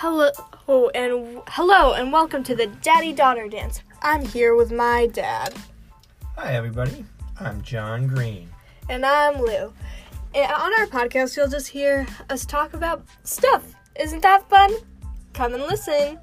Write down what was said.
Hello oh, and hello and welcome to the Daddy Daughter Dance. I'm here with my dad Hi, everybody. I'm John Green. and I'm Lou. And on our podcast, you'll just hear us talk about stuff. Isn't that fun? Come and listen.